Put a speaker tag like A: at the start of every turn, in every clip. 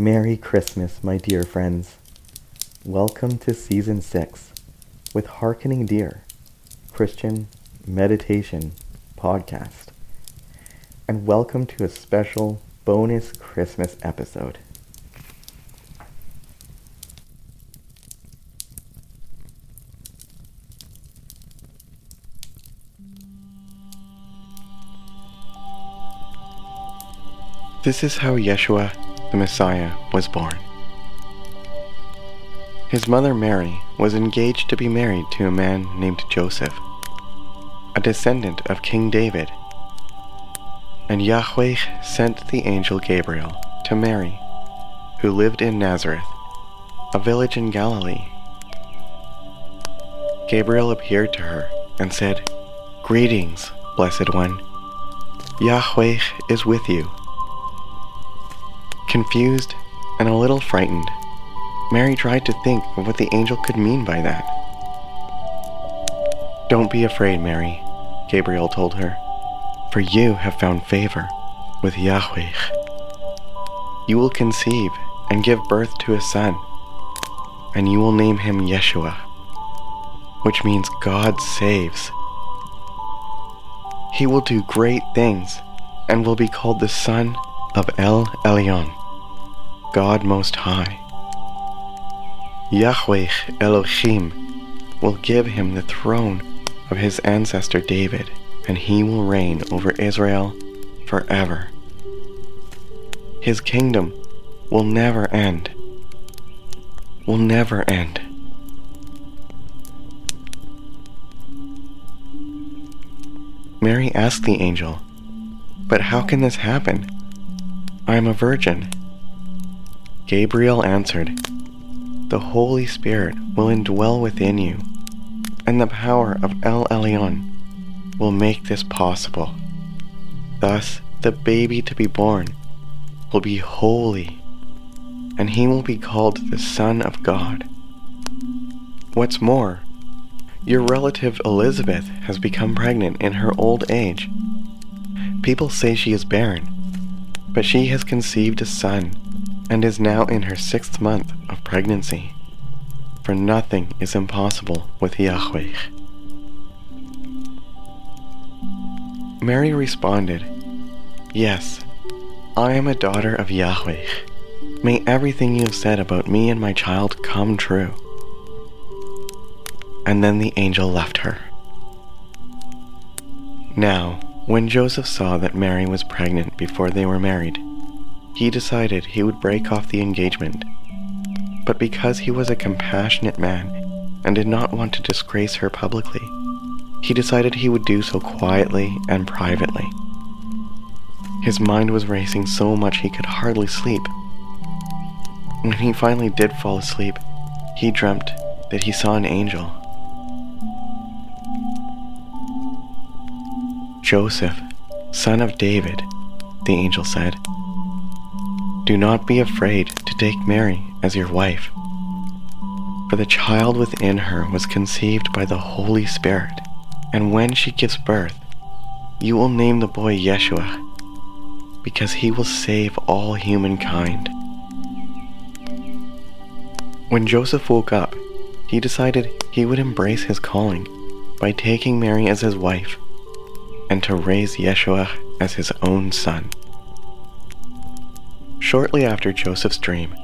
A: Merry Christmas, my dear friends. Welcome to Season 6 with Harkening Deer, Christian Meditation Podcast. And welcome to a special bonus Christmas episode. This is how Yeshua, the Messiah, was born. His mother Mary was engaged to be married to a man named Joseph, a descendant of King David. And Yahweh sent the angel Gabriel to Mary, who lived in Nazareth, a village in Galilee. Gabriel appeared to her and said, Greetings, blessed one. Yahweh is with you. Confused and a little frightened, Mary tried to think of what the angel could mean by that. Don't be afraid, Mary, Gabriel told her, for you have found favor with Yahweh. You will conceive and give birth to a son, and you will name him Yeshua, which means God saves. He will do great things and will be called the Son of El Elyon. God Most High. Yahweh Elohim will give him the throne of his ancestor David, and he will reign over Israel forever. His kingdom will never end. Will never end. Mary asked the angel, But how can this happen? I am a virgin. Gabriel answered, The Holy Spirit will indwell within you, and the power of El Elyon will make this possible. Thus, the baby to be born will be holy, and he will be called the Son of God. What's more, your relative Elizabeth has become pregnant in her old age. People say she is barren, but she has conceived a son and is now in her sixth month of pregnancy. For nothing is impossible with Yahweh. Mary responded, Yes, I am a daughter of Yahweh. May everything you have said about me and my child come true. And then the angel left her. Now, when Joseph saw that Mary was pregnant before they were married, he decided he would break off the engagement. But because he was a compassionate man and did not want to disgrace her publicly, he decided he would do so quietly and privately. His mind was racing so much he could hardly sleep. When he finally did fall asleep, he dreamt that he saw an angel. Joseph, son of David, the angel said, do not be afraid to take Mary as your wife, for the child within her was conceived by the Holy Spirit, and when she gives birth, you will name the boy Yeshua, because he will save all humankind. When Joseph woke up, he decided he would embrace his calling by taking Mary as his wife and to raise Yeshua as his own son. Shortly after Joseph's dream,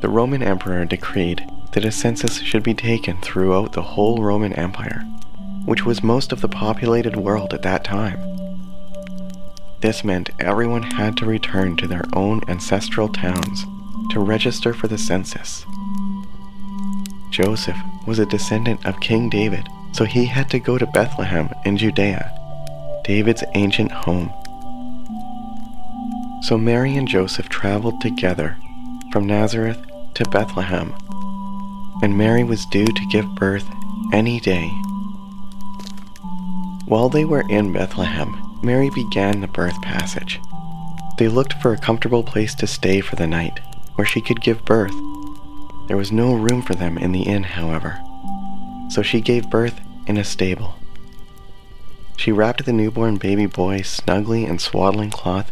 A: the Roman emperor decreed that a census should be taken throughout the whole Roman Empire, which was most of the populated world at that time. This meant everyone had to return to their own ancestral towns to register for the census. Joseph was a descendant of King David, so he had to go to Bethlehem in Judea, David's ancient home so Mary and Joseph traveled together from Nazareth to Bethlehem, and Mary was due to give birth any day. While they were in Bethlehem, Mary began the birth passage. They looked for a comfortable place to stay for the night, where she could give birth. There was no room for them in the inn, however, so she gave birth in a stable. She wrapped the newborn baby boy snugly in swaddling cloth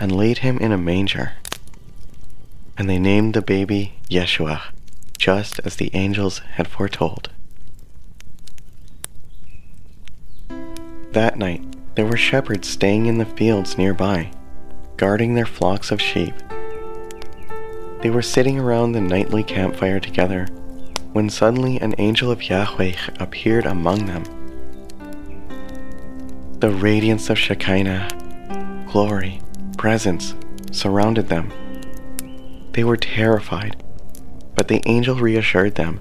A: and laid him in a manger. and they named the baby Yeshua, just as the angels had foretold. That night, there were shepherds staying in the fields nearby, guarding their flocks of sheep. They were sitting around the nightly campfire together when suddenly an angel of Yahweh appeared among them. The radiance of Shekinah, glory, presence surrounded them. They were terrified, but the angel reassured them.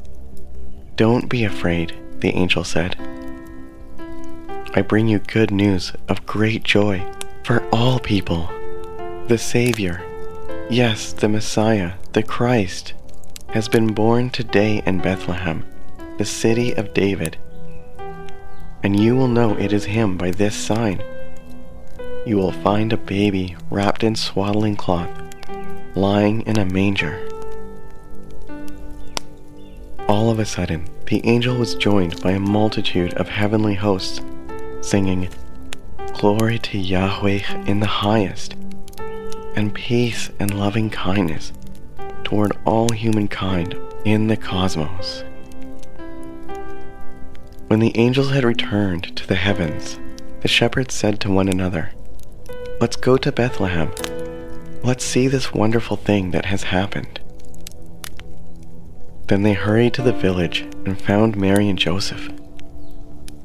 A: Don't be afraid, the angel said. I bring you good news of great joy for all people. The Savior, yes, the Messiah, the Christ, has been born today in Bethlehem, the city of David. And you will know it is him by this sign. You will find a baby wrapped in swaddling cloth, lying in a manger. All of a sudden, the angel was joined by a multitude of heavenly hosts singing, Glory to Yahweh in the highest, and peace and loving kindness toward all humankind in the cosmos. When the angels had returned to the heavens, the shepherds said to one another, Let's go to Bethlehem. Let's see this wonderful thing that has happened. Then they hurried to the village and found Mary and Joseph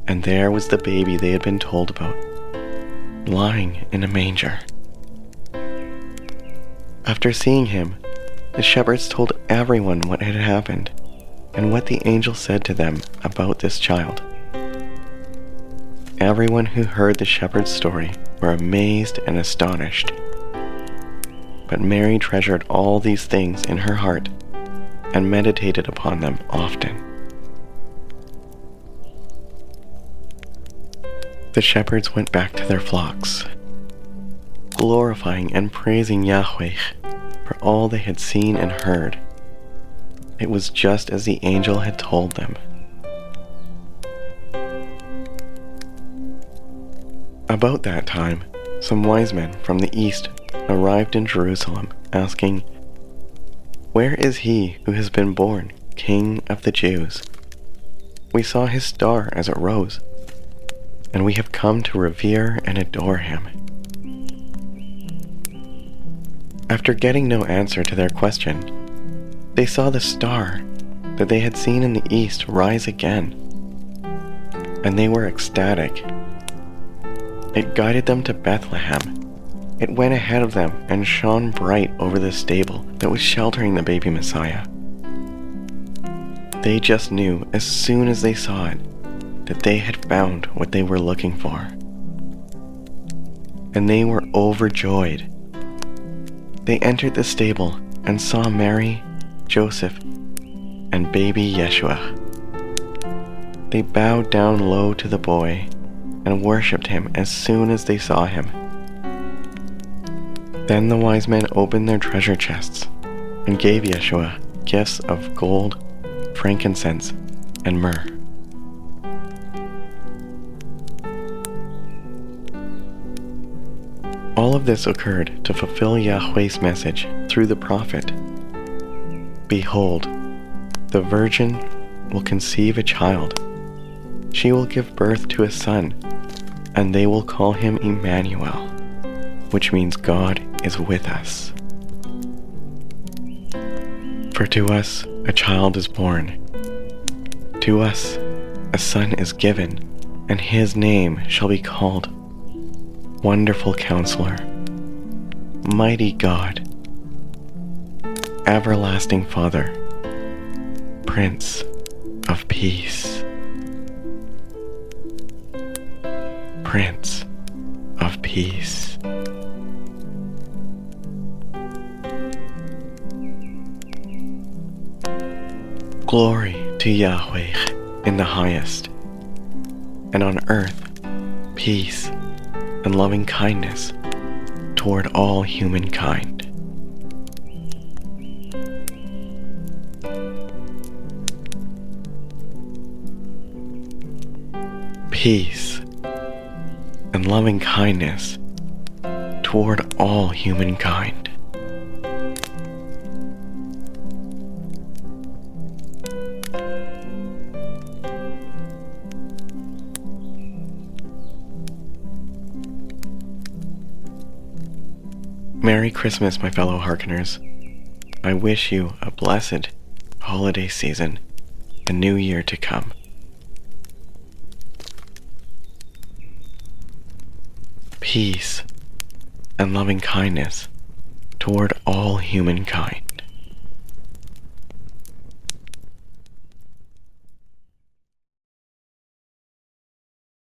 A: and there was the baby they had been told about, lying in a manger. After seeing him, the shepherds told everyone what had happened and what the angel said to them about this child. Everyone who heard the shepherd's story were amazed and astonished. But Mary treasured all these things in her heart and meditated upon them often. the shepherds went back to their flocks, glorifying and praising Yahweh for all they had seen and heard. It was just as the angel had told them. About that time, some wise men from the east arrived in Jerusalem, asking, Where is he who has been born, King of the Jews? We saw his star as it rose and we have come to revere and adore him. After getting no answer to their question, they saw the star that they had seen in the east rise again, and they were ecstatic. It guided them to Bethlehem. It went ahead of them and shone bright over the stable that was sheltering the baby Messiah. They just knew as soon as they saw it that they had found what they were looking for. And they were overjoyed. They entered the stable and saw Mary, Joseph, and baby Yeshua. They bowed down low to the boy and worshipped him as soon as they saw him. Then the wise men opened their treasure chests and gave Yeshua gifts of gold, frankincense, and myrrh. All of this occurred to fulfill Yahweh's message through the prophet. Behold, the virgin will conceive a child. She will give birth to a son, and they will call him Emmanuel, which means God is with us. For to us a child is born, to us a son is given, and his name shall be called Wonderful Counselor, Mighty God, Everlasting Father, Prince of Peace, Prince of Peace. Glory to Yahweh in the highest, and on earth peace and loving kindness toward all humankind. Peace and loving kindness toward all humankind. Merry Christmas, my fellow hearkeners. I wish you a blessed holiday season, a new year to come. Peace and loving kindness toward all humankind.